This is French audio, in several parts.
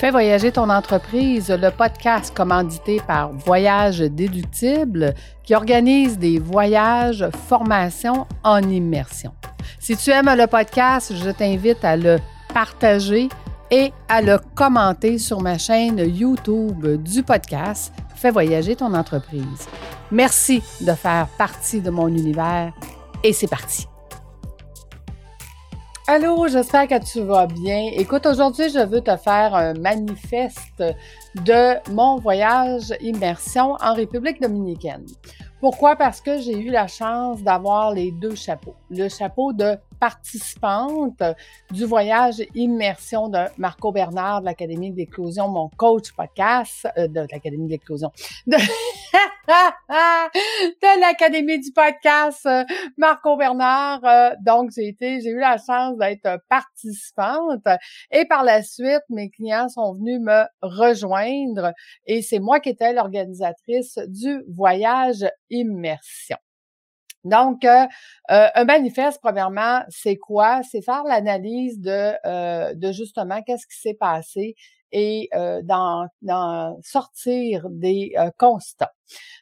Fais voyager ton entreprise, le podcast commandité par Voyage Déductible qui organise des voyages, formations en immersion. Si tu aimes le podcast, je t'invite à le partager et à le commenter sur ma chaîne YouTube du podcast Fais voyager ton entreprise. Merci de faire partie de mon univers et c'est parti. Allô, j'espère que tu vas bien. Écoute, aujourd'hui, je veux te faire un manifeste de mon voyage immersion en République dominicaine. Pourquoi? Parce que j'ai eu la chance d'avoir les deux chapeaux. Le chapeau de participante du voyage immersion de Marco Bernard de l'Académie d'éclosion, mon coach podcast euh, de l'Académie d'éclosion, de l'Académie du podcast euh, Marco Bernard. Euh, donc, j'ai été, j'ai eu la chance d'être participante et par la suite, mes clients sont venus me rejoindre et c'est moi qui étais l'organisatrice du voyage immersion. Donc, euh, euh, un manifeste, premièrement, c'est quoi? C'est faire l'analyse de, euh, de justement qu'est-ce qui s'est passé et d'en, sortir des constats.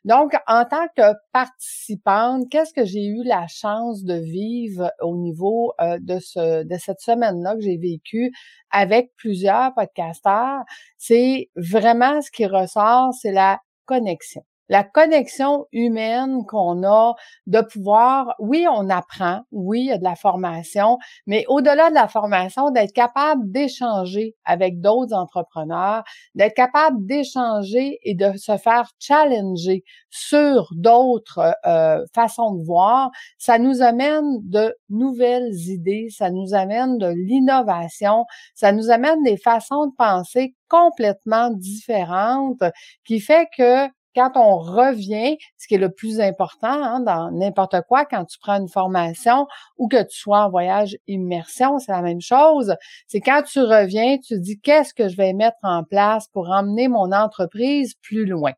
Donc, en tant que participante, qu'est-ce que j'ai eu la chance de vivre au niveau de, ce, de cette semaine-là que j'ai vécu avec plusieurs podcasteurs? C'est vraiment ce qui ressort, c'est la connexion la connexion humaine qu'on a de pouvoir, oui, on apprend, oui, il y a de la formation, mais au-delà de la formation, d'être capable d'échanger avec d'autres entrepreneurs, d'être capable d'échanger et de se faire challenger sur d'autres euh, façons de voir, ça nous amène de nouvelles idées, ça nous amène de l'innovation, ça nous amène des façons de penser complètement différentes qui fait que quand on revient, ce qui est le plus important hein, dans n'importe quoi, quand tu prends une formation ou que tu sois en voyage immersion, c'est la même chose. C'est quand tu reviens, tu dis qu'est-ce que je vais mettre en place pour emmener mon entreprise plus loin.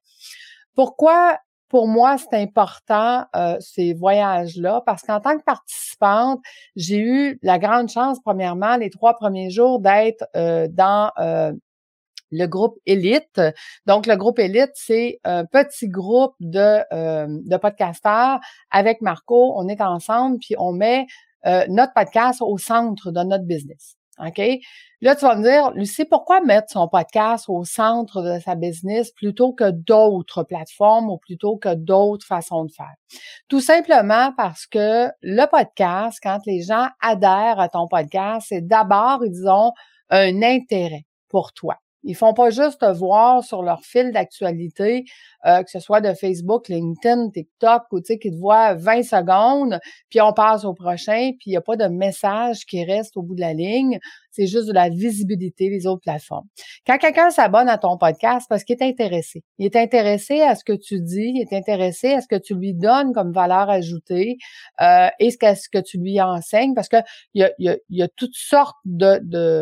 Pourquoi pour moi, c'est important euh, ces voyages-là? Parce qu'en tant que participante, j'ai eu la grande chance, premièrement, les trois premiers jours d'être euh, dans euh, le groupe Élite. Donc, le groupe Élite, c'est un petit groupe de, euh, de podcasteurs. Avec Marco, on est ensemble, puis on met euh, notre podcast au centre de notre business. OK? Là, tu vas me dire, Lucie, pourquoi mettre son podcast au centre de sa business plutôt que d'autres plateformes ou plutôt que d'autres façons de faire? Tout simplement parce que le podcast, quand les gens adhèrent à ton podcast, c'est d'abord, ils ont un intérêt pour toi. Ils font pas juste voir sur leur fil d'actualité, euh, que ce soit de Facebook, LinkedIn, TikTok, ou tu sais, qu'ils te voient 20 secondes, puis on passe au prochain, puis il n'y a pas de message qui reste au bout de la ligne c'est juste de la visibilité des autres plateformes. Quand quelqu'un s'abonne à ton podcast, parce qu'il est intéressé. Il est intéressé à ce que tu dis, il est intéressé à ce que tu lui donnes comme valeur ajoutée euh, et ce que, tu lui enseignes, parce que il y a, y a, y a toutes sortes de,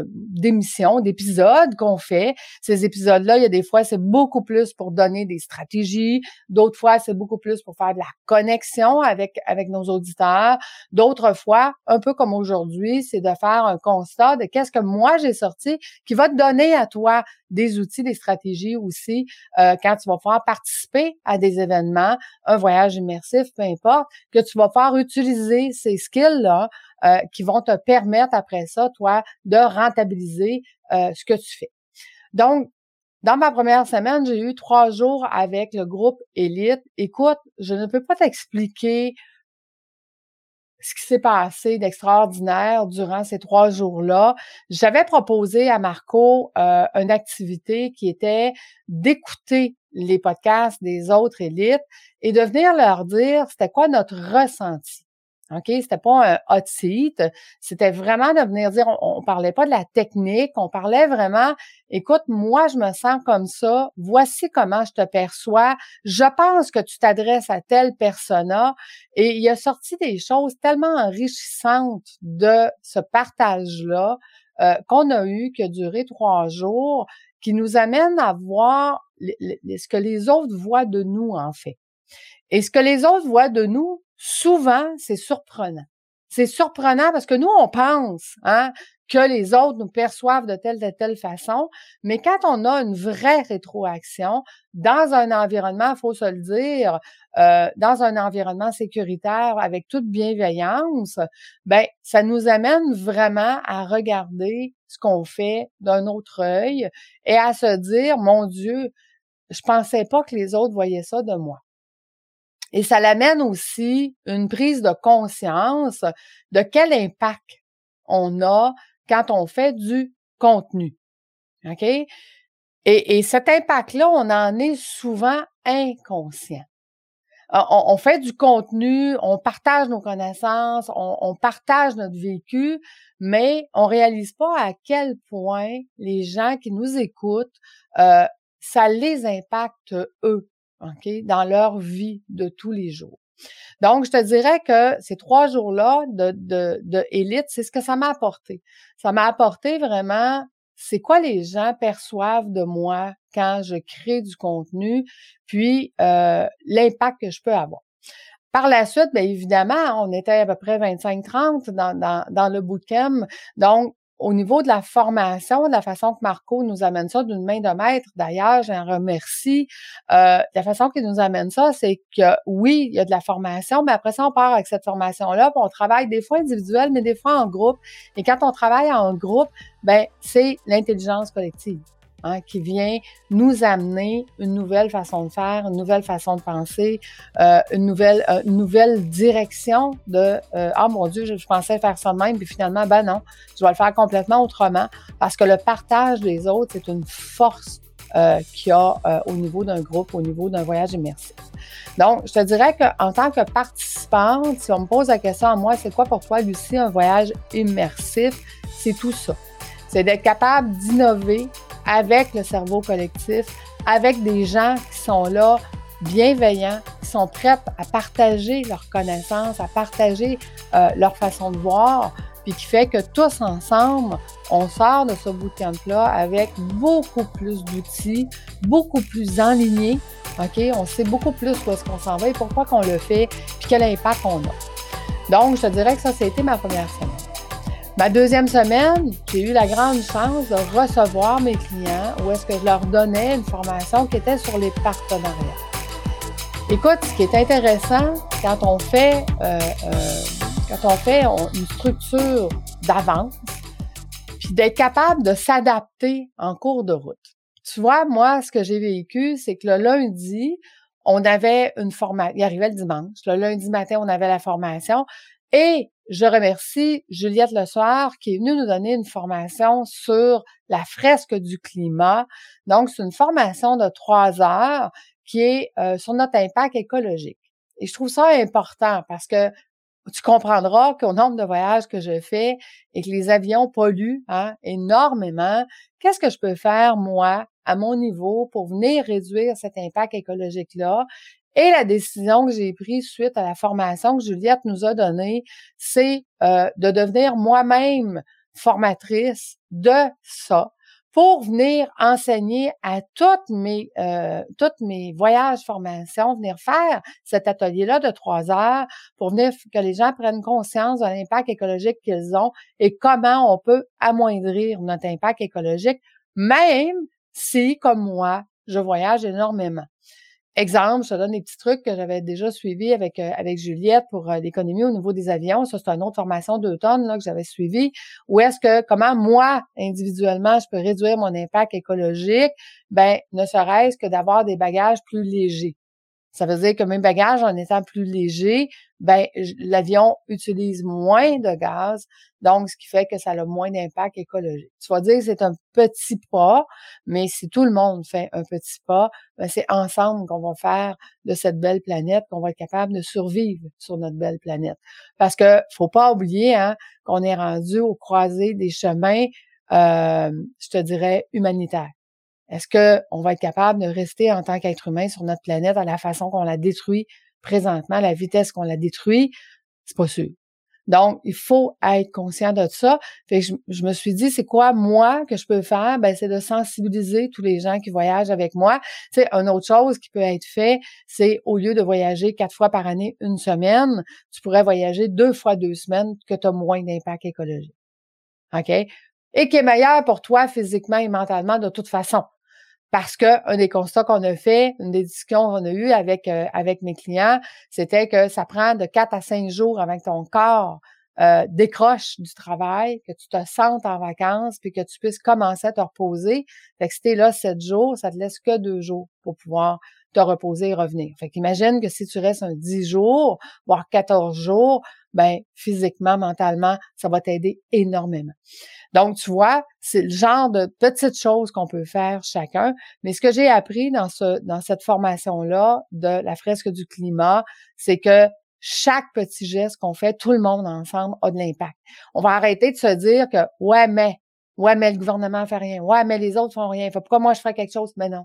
d'émissions, d'épisodes qu'on fait. Ces épisodes-là, il y a des fois, c'est beaucoup plus pour donner des stratégies, d'autres fois, c'est beaucoup plus pour faire de la connexion avec, avec nos auditeurs. D'autres fois, un peu comme aujourd'hui, c'est de faire un constat de qu'est-ce que moi j'ai sorti qui va te donner à toi des outils, des stratégies aussi euh, quand tu vas pouvoir participer à des événements, un voyage immersif, peu importe, que tu vas pouvoir utiliser ces skills-là euh, qui vont te permettre après ça, toi, de rentabiliser euh, ce que tu fais. Donc, dans ma première semaine, j'ai eu trois jours avec le groupe Élite. Écoute, je ne peux pas t'expliquer ce qui s'est passé d'extraordinaire durant ces trois jours-là. J'avais proposé à Marco euh, une activité qui était d'écouter les podcasts des autres élites et de venir leur dire c'était quoi notre ressenti. OK? C'était pas un hot seat. C'était vraiment de venir dire, on, parlait pas de la technique, on parlait vraiment, écoute, moi, je me sens comme ça, voici comment je te perçois, je pense que tu t'adresses à telle persona. Et il a sorti des choses tellement enrichissantes de ce partage-là euh, qu'on a eu, qui a duré trois jours, qui nous amène à voir ce que les autres voient de nous, en fait. Et ce que les autres voient de nous, souvent, c'est surprenant. c'est surprenant parce que nous, on pense hein, que les autres nous perçoivent de telle de telle façon, mais quand on a une vraie rétroaction dans un environnement, faut se le dire, euh, dans un environnement sécuritaire avec toute bienveillance, ben ça nous amène vraiment à regarder ce qu'on fait d'un autre œil et à se dire, mon Dieu, je pensais pas que les autres voyaient ça de moi. Et ça l'amène aussi une prise de conscience de quel impact on a quand on fait du contenu. OK? Et, et cet impact-là, on en est souvent inconscient. Euh, on, fait du contenu, on partage nos connaissances, on, partage notre vécu, mais on réalise pas à quel point les gens qui nous écoutent, euh, ça les impacte eux, dans leur vie de tous les jours. Donc, je te dirais que ces trois jours-là de, de, de élite, c'est ce que ça m'a apporté. Ça m'a apporté vraiment, c'est quoi les gens perçoivent de moi quand je crée du contenu, puis euh, l'impact que je peux avoir. Par la suite, bien évidemment, on était à peu près 25-30 dans, dans, dans le bootcamp. Donc, au niveau de la formation, de la façon que Marco nous amène ça d'une main de maître, d'ailleurs, j'en remercie. Euh, la façon qu'il nous amène ça, c'est que oui, il y a de la formation, mais après ça, on part avec cette formation-là, on travaille des fois individuel, mais des fois en groupe. Et quand on travaille en groupe, ben c'est l'intelligence collective. Hein, qui vient nous amener une nouvelle façon de faire, une nouvelle façon de penser, euh, une nouvelle euh, nouvelle direction de euh, ah mon Dieu, je, pensais faire ça de même, puis finalement ben non, je vais le faire complètement autrement parce que le partage des autres c'est une force euh, qu'il y a euh, au niveau d'un groupe, au niveau d'un voyage immersif. Donc, je te dirais qu'en tant que participante, si on me pose la question à moi, c'est quoi pour toi, Lucie, un voyage immersif? C'est tout ça. C'est d'être capable d'innover avec le cerveau collectif, avec des gens qui sont là, bienveillants, qui sont prêts à partager leurs connaissances, à partager euh, leur façon de voir, puis qui fait que tous ensemble, on sort de ce bootcamp-là avec beaucoup plus d'outils, beaucoup plus enlignés, OK? On sait beaucoup plus où est-ce qu'on s'en va et pourquoi qu'on le fait, puis quel impact on a. Donc, je te dirais que ça, c'était ma première semaine. Ma deuxième semaine, j'ai eu la grande chance de recevoir mes clients où est-ce que je leur donnais une formation qui était sur les partenariats. Écoute, ce qui est intéressant quand on fait, euh, euh, quand on fait une structure d'avance, puis d'être capable de s'adapter en cours de route. Tu vois, moi, ce que j'ai vécu, c'est que le lundi, on avait une formation. Il arrivait le dimanche. Le lundi matin, on avait la formation. Et je remercie Juliette Le Soir qui est venue nous donner une formation sur la fresque du climat. Donc, c'est une formation de trois heures qui est euh, sur notre impact écologique. Et je trouve ça important parce que tu comprendras qu'au nombre de voyages que je fais et que les avions polluent hein, énormément, qu'est-ce que je peux faire, moi, à mon niveau, pour venir réduire cet impact écologique-là? Et la décision que j'ai prise suite à la formation que Juliette nous a donnée, c'est euh, de devenir moi-même formatrice de ça pour venir enseigner à toutes mes euh, toutes mes voyages formation, venir faire cet atelier-là de trois heures pour venir que les gens prennent conscience de l'impact écologique qu'ils ont et comment on peut amoindrir notre impact écologique, même si, comme moi, je voyage énormément. Exemple, je te donne des petits trucs que j'avais déjà suivis avec euh, avec Juliette pour euh, l'économie au niveau des avions. Ça, c'est une autre formation d'automne que j'avais suivi. Où est-ce que comment moi individuellement je peux réduire mon impact écologique? Ben, ne serait-ce que d'avoir des bagages plus légers. Ça veut dire que mes bagages, en étant plus légers, ben l'avion utilise moins de gaz, donc ce qui fait que ça a moins d'impact écologique. Tu vas dire que c'est un petit pas, mais si tout le monde fait un petit pas, ben c'est ensemble qu'on va faire de cette belle planète qu'on va être capable de survivre sur notre belle planète. Parce que faut pas oublier hein, qu'on est rendu au croisé des chemins, euh, je te dirais humanitaires. Est-ce qu'on va être capable de rester en tant qu'être humain sur notre planète à la façon qu'on la détruit présentement, à la vitesse qu'on la détruit? C'est pas sûr. Donc, il faut être conscient de ça. Je, me suis dit, c'est quoi moi que je peux faire? Ben, c'est de sensibiliser tous les gens qui voyagent avec moi. Tu sais, une autre chose qui peut être fait, c'est au lieu de voyager quatre fois par année, une semaine, tu pourrais voyager deux fois deux semaines que tu as moins d'impact écologique. OK? Et qui est meilleur pour toi physiquement et mentalement de toute façon. Parce que un des constats qu'on a fait, une des discussions qu'on a eues avec, euh, avec mes clients, c'était que ça prend de quatre à cinq jours avant que ton corps euh, décroche du travail, que tu te sentes en vacances, puis que tu puisses commencer à te reposer. Fait que si t'es là sept jours, ça te laisse que deux jours pour pouvoir te reposer et revenir. Fait qu'imagine que si tu restes un dix jours, voire 14 jours, ben physiquement, mentalement, ça va t'aider énormément. Donc, tu vois, c'est le genre de petites choses qu'on peut faire chacun. Mais ce que j'ai appris dans ce, dans cette formation-là de la fresque du climat, c'est que chaque petit geste qu'on fait, tout le monde ensemble a de l'impact. On va arrêter de se dire que, ouais, mais, ouais, mais le gouvernement fait rien. Ouais, mais les autres font rien. pourquoi moi je fais quelque chose? Mais non.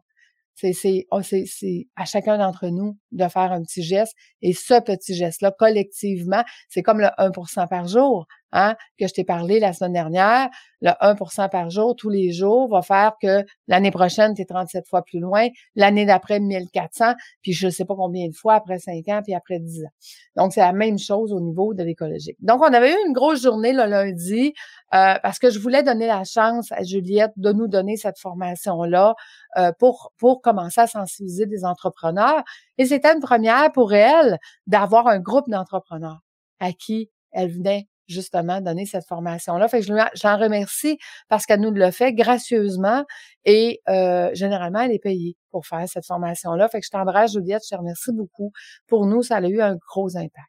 Oh, c'est, c'est, à chacun d'entre nous de faire un petit geste. Et ce petit geste-là, collectivement, c'est comme le 1% par jour hein, que je t'ai parlé la semaine dernière. Le 1% par jour, tous les jours, va faire que l'année prochaine, tu es 37 fois plus loin. L'année d'après, 1400. Puis je ne sais pas combien de fois après 5 ans, puis après 10 ans. Donc, c'est la même chose au niveau de l'écologique. Donc, on avait eu une grosse journée le lundi euh, parce que je voulais donner la chance à Juliette de nous donner cette formation-là euh, pour, pour commencer à sensibiliser des entrepreneurs. Et c'était une première pour elle d'avoir un groupe d'entrepreneurs à qui elle venait justement donner cette formation-là. Fait que j'en remercie parce qu'elle nous le fait gracieusement et euh, généralement, elle est payée pour faire cette formation-là. Fait que je t'embrasse, Juliette, je te remercie beaucoup. Pour nous, ça a eu un gros impact.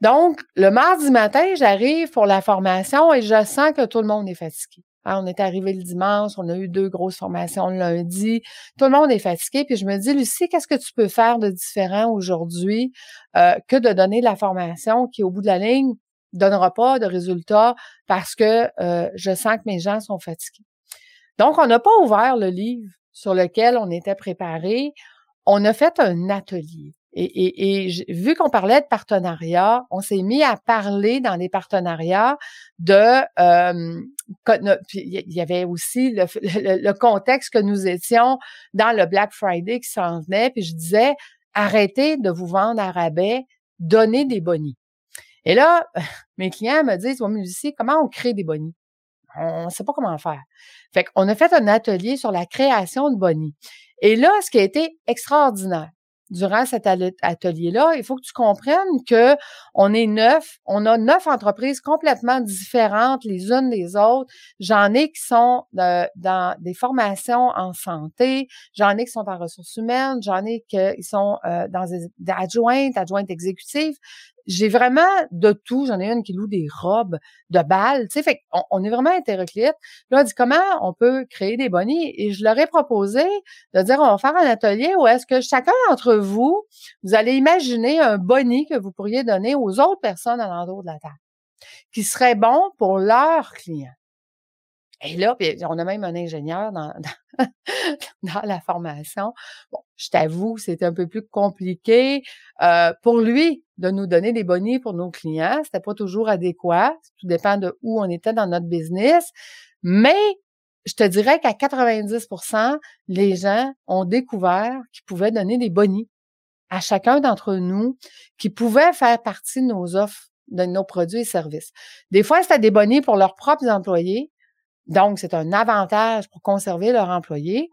Donc, le mardi matin, j'arrive pour la formation et je sens que tout le monde est fatigué. Hein, on est arrivé le dimanche, on a eu deux grosses formations le lundi. Tout le monde est fatigué. Puis je me dis, Lucie, qu'est-ce que tu peux faire de différent aujourd'hui euh, que de donner la formation qui, au bout de la ligne, donnera pas de résultats parce que euh, je sens que mes gens sont fatigués. Donc, on n'a pas ouvert le livre sur lequel on était préparé. On a fait un atelier. Et, et, vu qu'on parlait de partenariat, on s'est mis à parler dans les partenariats de... Euh, il y avait aussi le, le, contexte que nous étions dans le Black Friday qui s'en venait, puis je disais, arrêtez de vous vendre à rabais, donnez des bonnies. Et là, mes clients me disent, mais Lucie, comment on crée des bonnies? On ne sait pas comment faire. Fait qu'on a fait un atelier sur la création de bonnies. Et là, ce qui a été extraordinaire, durant cet atelier-là, il faut que tu comprennes que on est neuf, on a neuf entreprises complètement différentes les unes des autres. J'en ai qui sont dans des formations en santé, j'en ai qui sont en ressources humaines, j'en ai qui sont euh, dans des adjointes, adjointes exécutives j'ai vraiment de tout. J'en ai une qui loue des robes de balles. Tu sais, fait on, est vraiment hétéroclite. Là, on dit comment on peut créer des bonnies? Et je leur ai proposé de dire on va faire un atelier où est-ce que chacun d'entre vous, vous allez imaginer un bonnie que vous pourriez donner aux autres personnes à l'endroit de la table, qui serait bon pour leurs clients. Et là, on a même un ingénieur dans, dans, la formation. Bon, je t'avoue, c'est un peu plus compliqué euh, pour lui de nous donner des bonnets pour nos clients. C'était pas toujours adéquat. Tout dépend de où on était dans notre business. Mais je te dirais qu'à 90% les gens ont découvert qu'ils pouvaient donner des bonnets à chacun d'entre nous qui pouvaient faire partie de nos offres, de nos produits et services. Des fois, c'était des bonnets pour leurs propres employés, donc, c'est un avantage pour conserver leurs employés.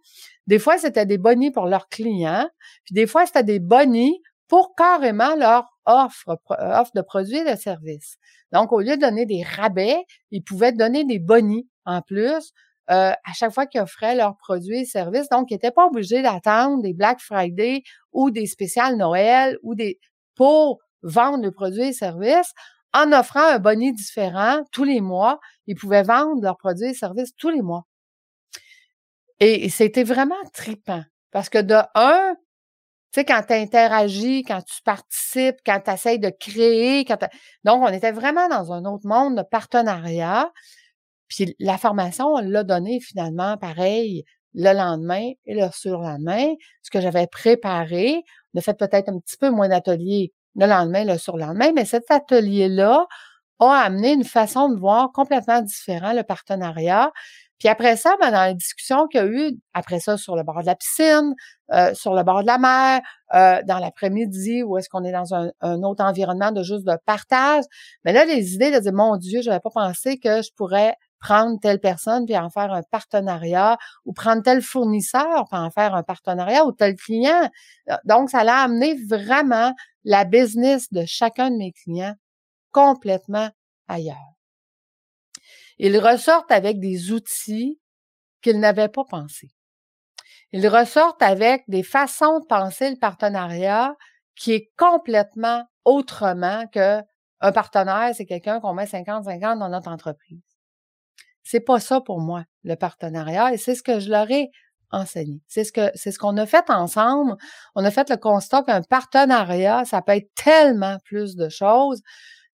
Des fois, c'était des bonnies pour leurs clients, puis des fois, c'était des bonnies pour carrément leur offre, euh, offre de produits et de services. Donc, au lieu de donner des rabais, ils pouvaient donner des bonnies en plus euh, à chaque fois qu'ils offraient leurs produits et services. Donc, ils n'étaient pas obligés d'attendre des Black Friday ou des spéciales Noël ou des pour vendre le produit et services en offrant un bonnet différent tous les mois, ils pouvaient vendre leurs produits et services tous les mois. Et c'était vraiment tripant. Parce que de un, tu sais, quand tu interagis, quand tu participes, quand tu essayes de créer, quand donc on était vraiment dans un autre monde de partenariat. Puis la formation, on l'a donnée finalement pareil le lendemain et le surlendemain. Ce que j'avais préparé, on a fait peut-être un petit peu moins d'ateliers le lendemain, le surlendemain, mais cet atelier-là a amené une façon de voir complètement différent le partenariat. Puis après ça, ben, dans les discussions qu'il y a eu, après ça, sur le bord de la piscine, euh, sur le bord de la mer, euh, dans l'après-midi, où est-ce qu'on est dans un, autre environnement de juste de partage, mais là, les idées de dire, mon Dieu, je n'avais pas pensé que je pourrais prendre telle personne puis en faire un partenariat ou prendre tel fournisseur puis en faire un partenariat ou tel client. Donc, ça l'a amené vraiment la business de chacun de mes clients complètement ailleurs. Ils ressortent avec des outils qu'ils n'avaient pas pensés. Ils ressortent avec des façons de penser le partenariat qui est complètement autrement que un partenaire, c'est quelqu'un qu'on met 50-50 dans notre entreprise. C'est pas ça pour moi, le partenariat, et c'est ce que je leur ai enseigné. C'est ce que, c'est ce qu'on a fait ensemble. On a fait le constat qu'un partenariat, ça peut être tellement plus de choses.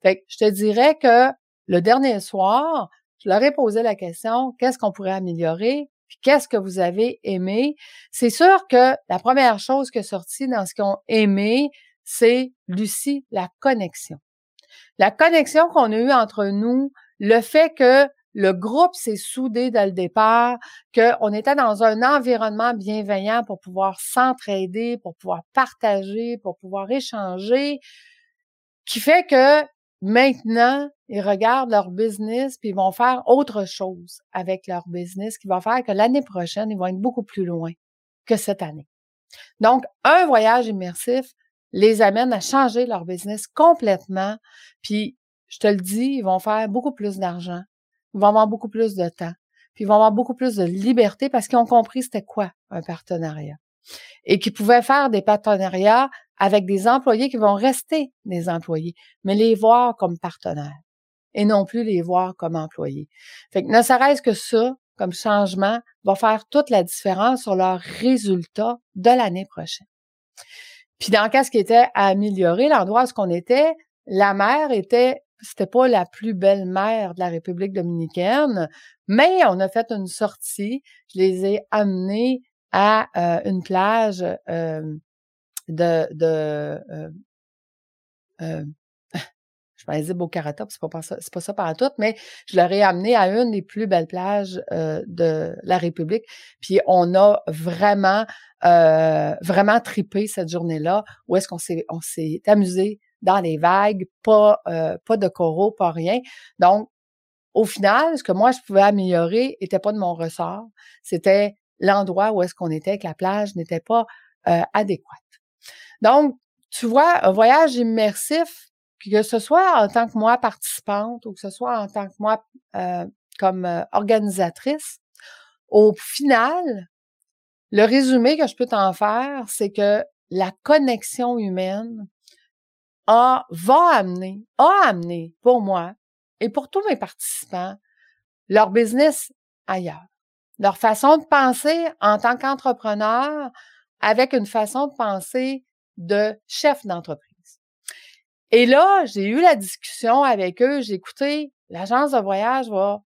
Fait que je te dirais que le dernier soir, je leur ai posé la question, qu'est-ce qu'on pourrait améliorer? Qu'est-ce que vous avez aimé? C'est sûr que la première chose qui est sortie dans ce qu'ils ont aimé, c'est, Lucie, la connexion. La connexion qu'on a eue entre nous, le fait que le groupe s'est soudé dès le départ, qu'on était dans un environnement bienveillant pour pouvoir s'entraider, pour pouvoir partager, pour pouvoir échanger, qui fait que Maintenant, ils regardent leur business puis ils vont faire autre chose avec leur business qui va faire que l'année prochaine, ils vont être beaucoup plus loin que cette année. Donc, un voyage immersif les amène à changer leur business complètement. Puis, je te le dis, ils vont faire beaucoup plus d'argent. Ils vont avoir beaucoup plus de temps. Puis, ils vont avoir beaucoup plus de liberté parce qu'ils ont compris c'était quoi un partenariat. Et qu'ils pouvaient faire des partenariats avec des employés qui vont rester des employés, mais les voir comme partenaires et non plus les voir comme employés. Fait que ne serait-ce que ça, comme changement, va faire toute la différence sur leurs résultats de l'année prochaine. Puis dans qu'est-ce qui était à améliorer, l'endroit où on était, la mer était, c'était pas la plus belle mer de la République dominicaine, mais on a fait une sortie. Je les ai amenés à euh, une plage euh, de, de euh, euh, je vais dire Bocarata, c'est pas, ça, c'est pas ça par tout, mais je leur ai amené à une des plus belles plages euh, de la République. Puis on a vraiment, euh, vraiment tripé cette journée-là, où est-ce qu'on s'est, on s'est amusé dans les vagues, pas, euh, pas de coraux, pas rien. Donc, au final, ce que moi je pouvais améliorer était pas de mon ressort. C'était l'endroit où est-ce qu'on était, que la plage n'était pas adéquate. Donc, tu vois, un voyage immersif, que ce soit en tant que moi participante ou que ce soit en tant que moi euh, comme euh, organisatrice, au final, le résumé que je peux t'en faire, c'est que la connexion humaine a, va amener, a amené pour moi et pour tous mes participants leur business ailleurs. Leur façon de penser en tant qu'entrepreneur avec une façon de penser de chef d'entreprise. Et là, j'ai eu la discussion avec eux, j'ai écouté, l'agence de voyage va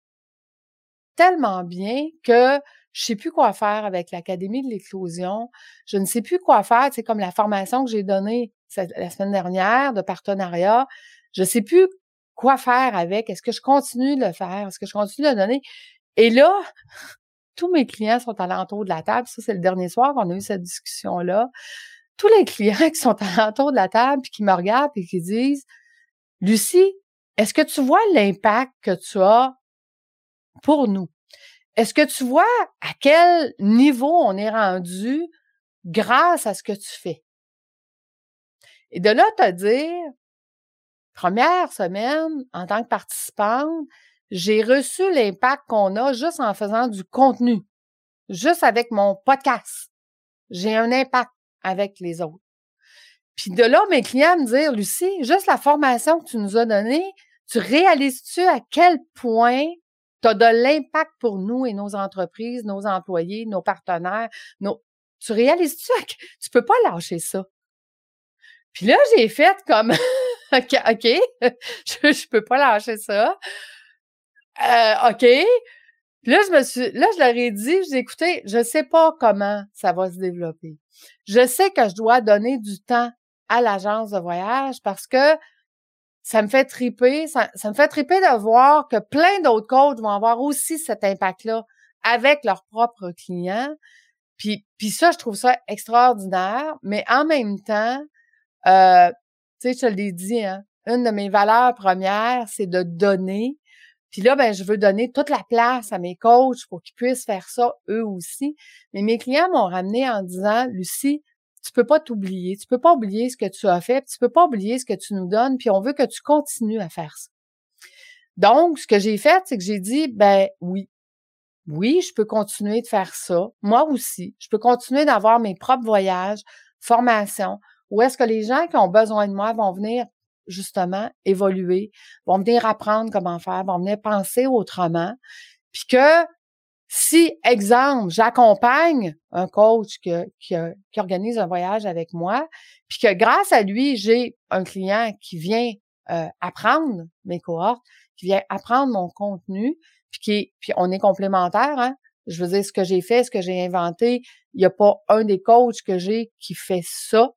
tellement bien que je sais plus quoi faire avec l'Académie de l'éclosion. Je ne sais plus quoi faire. C'est comme la formation que j'ai donnée la semaine dernière de partenariat. Je sais plus quoi faire avec. Est-ce que je continue de le faire? Est-ce que je continue de le donner? Et là, tous mes clients sont à l'entour de la table. Ça, c'est le dernier soir qu'on a eu cette discussion-là tous les clients qui sont l'entour de la table puis qui me regardent et qui disent Lucie, est-ce que tu vois l'impact que tu as pour nous? Est-ce que tu vois à quel niveau on est rendu grâce à ce que tu fais? Et de là, te dire, première semaine, en tant que participante, j'ai reçu l'impact qu'on a juste en faisant du contenu, juste avec mon podcast. J'ai un impact avec les autres. Puis de là, mes clients me dire, Lucie, juste la formation que tu nous as donnée, tu réalises-tu à quel point tu as de l'impact pour nous et nos entreprises, nos employés, nos partenaires, nos... Tu réalises-tu tu peux pas lâcher ça? Puis là, j'ai fait comme OK, OK, je, je peux pas lâcher ça. Euh, OK. Là, je me suis, là, je leur ai dit, j'ai écouté, je sais pas comment ça va se développer. Je sais que je dois donner du temps à l'agence de voyage parce que ça me fait triper, ça, ça me fait triper de voir que plein d'autres coachs vont avoir aussi cet impact-là avec leurs propres clients. Puis, puis ça, je trouve ça extraordinaire, mais en même temps, euh, tu sais, je te l'ai dit, hein, une de mes valeurs premières, c'est de donner. Puis là, ben, je veux donner toute la place à mes coachs pour qu'ils puissent faire ça eux aussi. Mais mes clients m'ont ramené en disant, Lucie, tu peux pas t'oublier, tu peux pas oublier ce que tu as fait, tu peux pas oublier ce que tu nous donnes, puis on veut que tu continues à faire ça. Donc, ce que j'ai fait, c'est que j'ai dit, ben oui, oui, je peux continuer de faire ça. Moi aussi, je peux continuer d'avoir mes propres voyages, formations, où est-ce que les gens qui ont besoin de moi vont venir justement évoluer, vont venir apprendre comment faire, vont venir penser autrement, puis que si, exemple, j'accompagne un coach qui, qui, organise un voyage avec moi, puis que grâce à lui, j'ai un client qui vient euh, apprendre mes cohortes, qui vient apprendre mon contenu, puis qui puis on est complémentaires, hein? Je veux dire, ce que j'ai fait, ce que j'ai inventé, il n'y a pas un des coachs que j'ai qui fait ça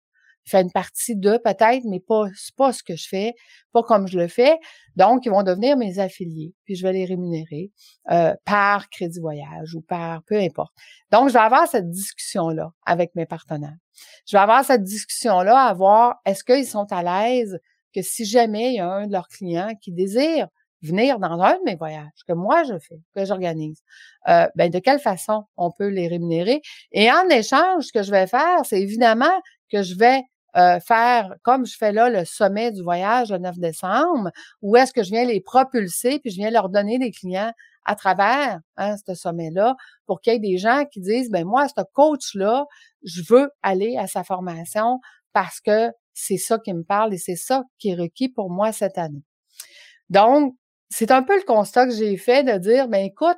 fait une partie de peut-être, mais pas, pas ce que je fais, pas comme je le fais. Donc, ils vont devenir mes affiliés, puis je vais les rémunérer euh, par crédit voyage ou par peu importe. Donc, je vais avoir cette discussion-là avec mes partenaires. Je vais avoir cette discussion-là à voir est-ce qu'ils sont à l'aise que si jamais il y a un de leurs clients qui désire venir dans un de mes voyages que moi je fais, que j'organise, euh, ben de quelle façon on peut les rémunérer? Et en échange, ce que je vais faire, c'est évidemment que je vais euh, faire comme je fais là le sommet du voyage le 9 décembre, où est-ce que je viens les propulser, puis je viens leur donner des clients à travers hein, ce sommet-là, pour qu'il y ait des gens qui disent, ben moi, ce coach-là, je veux aller à sa formation parce que c'est ça qui me parle et c'est ça qui est requis pour moi cette année. Donc, c'est un peu le constat que j'ai fait de dire, ben écoute,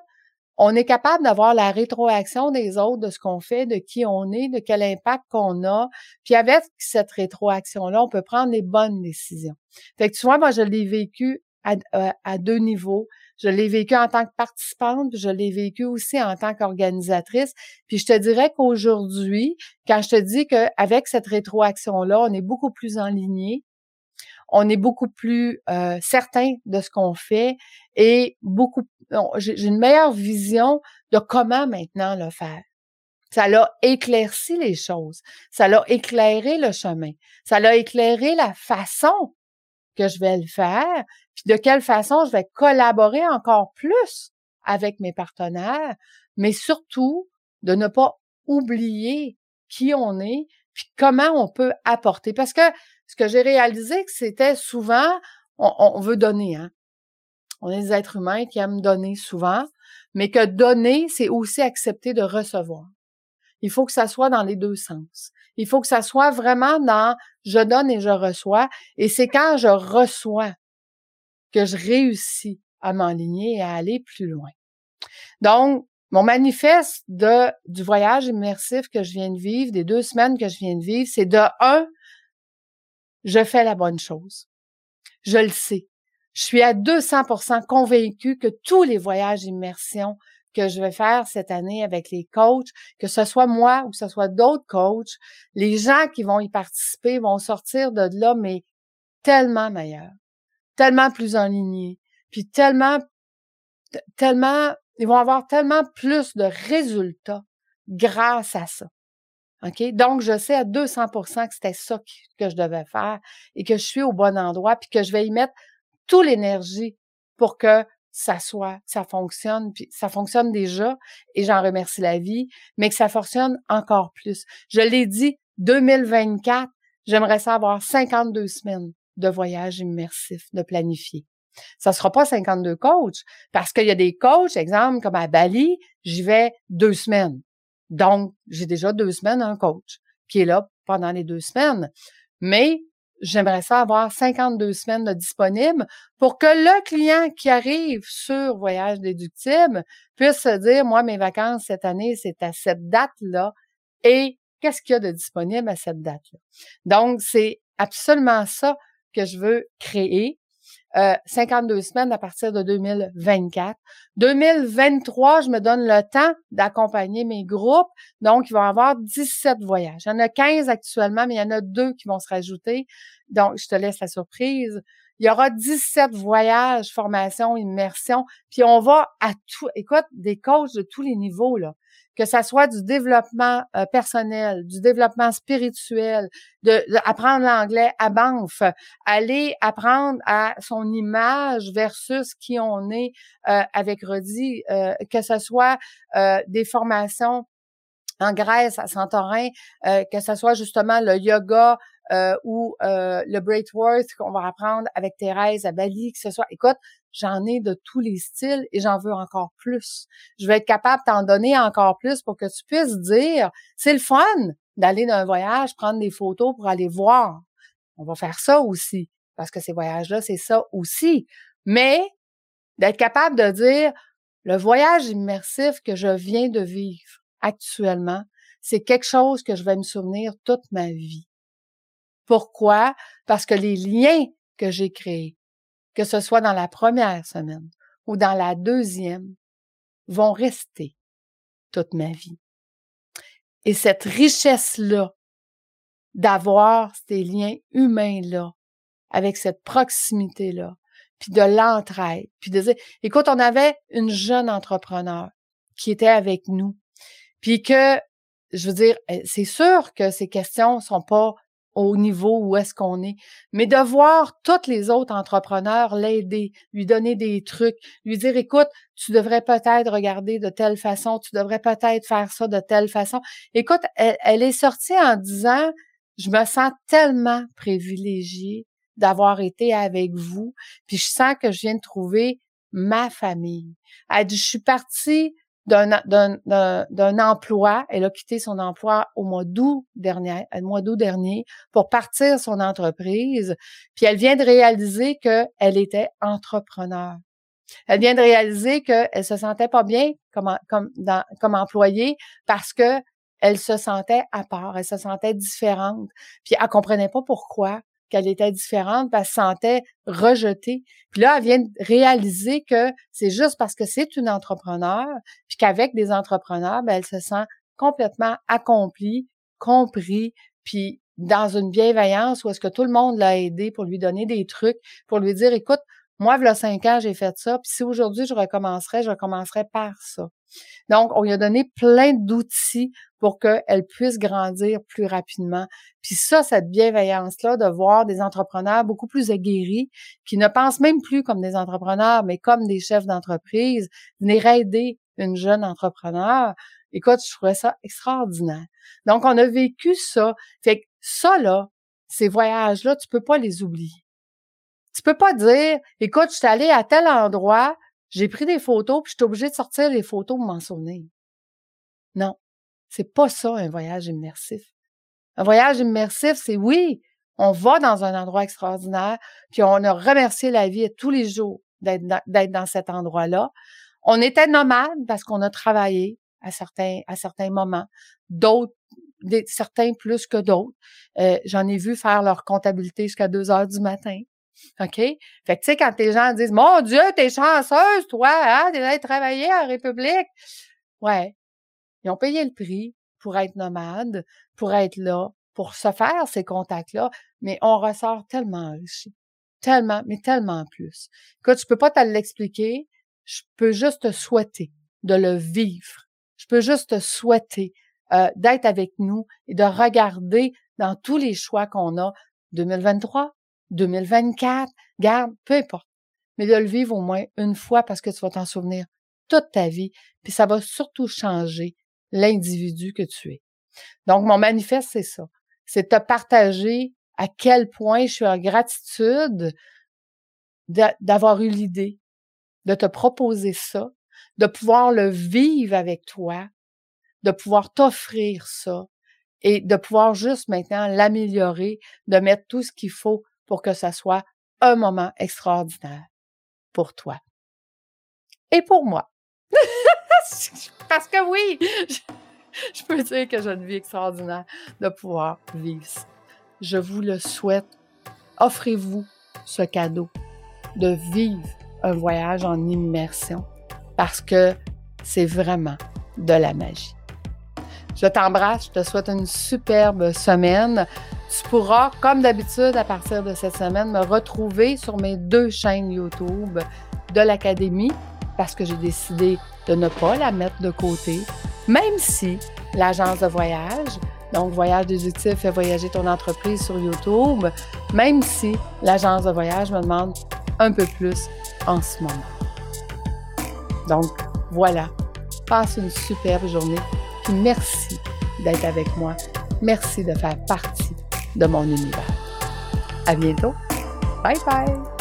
on est capable d'avoir la rétroaction des autres de ce qu'on fait, de qui on est, de quel impact qu'on a. Puis avec cette rétroaction-là, on peut prendre les bonnes décisions. Fait que tu vois, moi, je l'ai vécu à, euh, à, deux niveaux. Je l'ai vécu en tant que participante, je l'ai vécu aussi en tant qu'organisatrice. Puis je te dirais qu'aujourd'hui, quand je te dis qu'avec cette rétroaction-là, on est beaucoup plus en ligne, on est beaucoup plus euh, certain de ce qu'on fait et beaucoup j'ai une meilleure vision de comment maintenant le faire. Ça l'a éclairci les choses. Ça l'a éclairé le chemin. Ça l'a éclairé la façon que je vais le faire, puis de quelle façon je vais collaborer encore plus avec mes partenaires, mais surtout de ne pas oublier qui on est, puis comment on peut apporter. Parce que ce que j'ai réalisé, c'était souvent, on, veut donner, hein. On est des êtres humains qui aiment donner souvent, mais que donner, c'est aussi accepter de recevoir. Il faut que ça soit dans les deux sens. Il faut que ça soit vraiment dans je donne et je reçois. Et c'est quand je reçois que je réussis à m'enligner et à aller plus loin. Donc, mon manifeste de, du voyage immersif que je viens de vivre, des deux semaines que je viens de vivre, c'est de un, je fais la bonne chose. Je le sais. Je suis à 200% convaincue que tous les voyages immersion que je vais faire cette année avec les coachs, que ce soit moi ou que ce soit d'autres coachs, les gens qui vont y participer vont sortir de là, mais tellement meilleurs, tellement plus alignés, puis tellement, tellement, ils vont avoir tellement plus de résultats grâce à ça. Donc, je sais à 200% que c'était ça que je devais faire et que je suis au bon endroit puis que je vais y mettre toute l'énergie pour que ça soit, ça fonctionne, puis ça fonctionne déjà et j'en remercie la vie, mais que ça fonctionne encore plus. Je l'ai dit, 2024, j'aimerais ça avoir 52 semaines de voyage immersif, de planifier. Ça sera pas 52 coachs parce qu'il y a des coachs, exemple, comme à Bali, j'y vais deux semaines. Donc, j'ai déjà deux semaines un coach qui est là pendant les deux semaines. Mais j'aimerais ça avoir 52 semaines de disponibles pour que le client qui arrive sur Voyage déductible puisse se dire, moi, mes vacances cette année, c'est à cette date-là et qu'est-ce qu'il y a de disponible à cette date-là? Donc, c'est absolument ça que je veux créer. 52 semaines à partir de 2024. 2023, je me donne le temps d'accompagner mes groupes. Donc, il va y avoir 17 voyages. Il y en a 15 actuellement, mais il y en a deux qui vont se rajouter. Donc, je te laisse la surprise. Il y aura 17 voyages, formations, immersions, puis on va à tout, écoute, des coachs de tous les niveaux, là que ça soit du développement euh, personnel, du développement spirituel, de, l'anglais à Banff, aller apprendre à son image versus qui on est euh, avec Rodi, euh, que ce soit des formations en Grèce, à Santorin, que ce soit justement le yoga ou le breathwork qu'on va apprendre avec Thérèse à Bali, que ce soit, écoute, j'en ai de tous les styles et j'en veux encore plus. Je vais être capable d'en donner encore plus pour que tu puisses dire, c'est le fun d'aller dans un voyage, prendre des photos pour aller voir. On va faire ça aussi, parce que ces voyages-là, c'est ça aussi. Mais d'être capable de dire, le voyage immersif que je viens de vivre actuellement, c'est quelque chose que je vais me souvenir toute ma vie. Pourquoi? Parce que les liens que j'ai créés, que ce soit dans la première semaine ou dans la deuxième, vont rester toute ma vie. Et cette richesse-là, d'avoir ces liens humains-là, avec cette proximité-là, puis de l'entraide, puis de dire, écoute, on avait une jeune entrepreneur qui était avec nous, puis que, je veux dire, eh, c'est sûr que ces questions sont pas au niveau où est-ce qu'on est, mais de voir tous les autres entrepreneurs l'aider, lui donner des trucs, lui dire, écoute, tu devrais peut-être regarder de telle façon, tu devrais peut-être faire ça de telle façon. Écoute, elle, est sortie en disant, je me sens tellement privilégiée d'avoir été avec vous, puis je sens que je viens de trouver ma famille. Elle dit, je suis partie d'un emploi. Elle a quitté son emploi au mois d'août dernier, au mois d'août dernier pour partir son entreprise. Puis elle vient de réaliser qu'elle était entrepreneur. Elle vient de réaliser qu'elle se sentait pas bien comme, comme, comme employée parce que elle se sentait à part, elle se sentait différente. Puis elle comprenait pas pourquoi qu'elle était différente, qu'elle se sentait rejetée. Puis là, elle vient réaliser que c'est juste parce que c'est une entrepreneur, puis qu'avec des entrepreneurs, ben, elle se sent complètement accomplie, compris, puis dans une bienveillance où est-ce que tout le monde l'a aidé pour lui donner des trucs, pour lui dire, écoute, moi, il y cinq ans, j'ai fait ça, puis si aujourd'hui je recommencerais, je recommencerais par ça. Donc, on lui a donné plein d'outils pour qu'elle puisse grandir plus rapidement. Puis ça, cette bienveillance-là de voir des entrepreneurs beaucoup plus aguerris, qui ne pensent même plus comme des entrepreneurs, mais comme des chefs d'entreprise, venir aider une jeune entrepreneur, écoute, je trouvais ça extraordinaire. Donc, on a vécu ça. Fait que ça, là, ces voyages-là, tu peux pas les oublier. Tu peux pas dire, écoute, je suis allé à tel endroit, j'ai pris des photos, puis je suis obligé de sortir les photos pour m'en souvenir. Non, c'est pas ça un voyage immersif. Un voyage immersif, c'est oui, on va dans un endroit extraordinaire, puis on a remercié la vie tous les jours d'être dans, cet endroit-là. On était nomades parce qu'on a travaillé à certains, à certains moments, d'autres, certains plus que d'autres. Euh, j'en ai vu faire leur comptabilité jusqu'à deux heures du matin. OK? Fait que, tu sais, quand les gens disent, mon Dieu, t'es chanceuse, toi, hein, allé travailler en République. Ouais. Ils ont payé le prix pour être nomades, pour être là, pour se faire ces contacts-là, mais on ressort tellement. Tellement, mais tellement plus. Écoute, je peux pas te l'expliquer. Je peux juste te souhaiter de le vivre. Je peux juste te souhaiter euh, d'être avec nous et de regarder dans tous les choix qu'on a 2023, 2024, garde, peu importe. Mais de le vivre au moins une fois parce que tu vas t'en souvenir toute ta vie, puis ça va surtout changer l'individu que tu es. Donc, mon manifeste, c'est ça. C'est te partager à quel point je suis en gratitude d'avoir eu l'idée, de te proposer ça, de pouvoir le vivre avec toi, de pouvoir t'offrir ça et de pouvoir juste maintenant l'améliorer, de mettre tout ce qu'il faut pour que ça soit un moment extraordinaire pour toi. Et pour moi. Parce que oui, je, peux dire que j'ai une vie extraordinaire de pouvoir vivre. Je vous le souhaite. Offrez-vous ce cadeau de vivre un voyage en immersion parce que c'est vraiment de la magie. Je t'embrasse, je te souhaite une superbe semaine. Tu pourras, comme d'habitude, à partir de cette semaine, me retrouver sur mes deux chaînes YouTube de l'Académie parce que j'ai décidé de ne pas la mettre de côté, même si l'agence de voyage, donc Voyage déductif fait voyager ton entreprise sur YouTube, même si l'agence de voyage me demande un peu plus en ce moment. Donc, voilà. Passe une superbe journée. Merci d'être avec moi. Merci de faire partie de mon univers. À bientôt. Bye bye.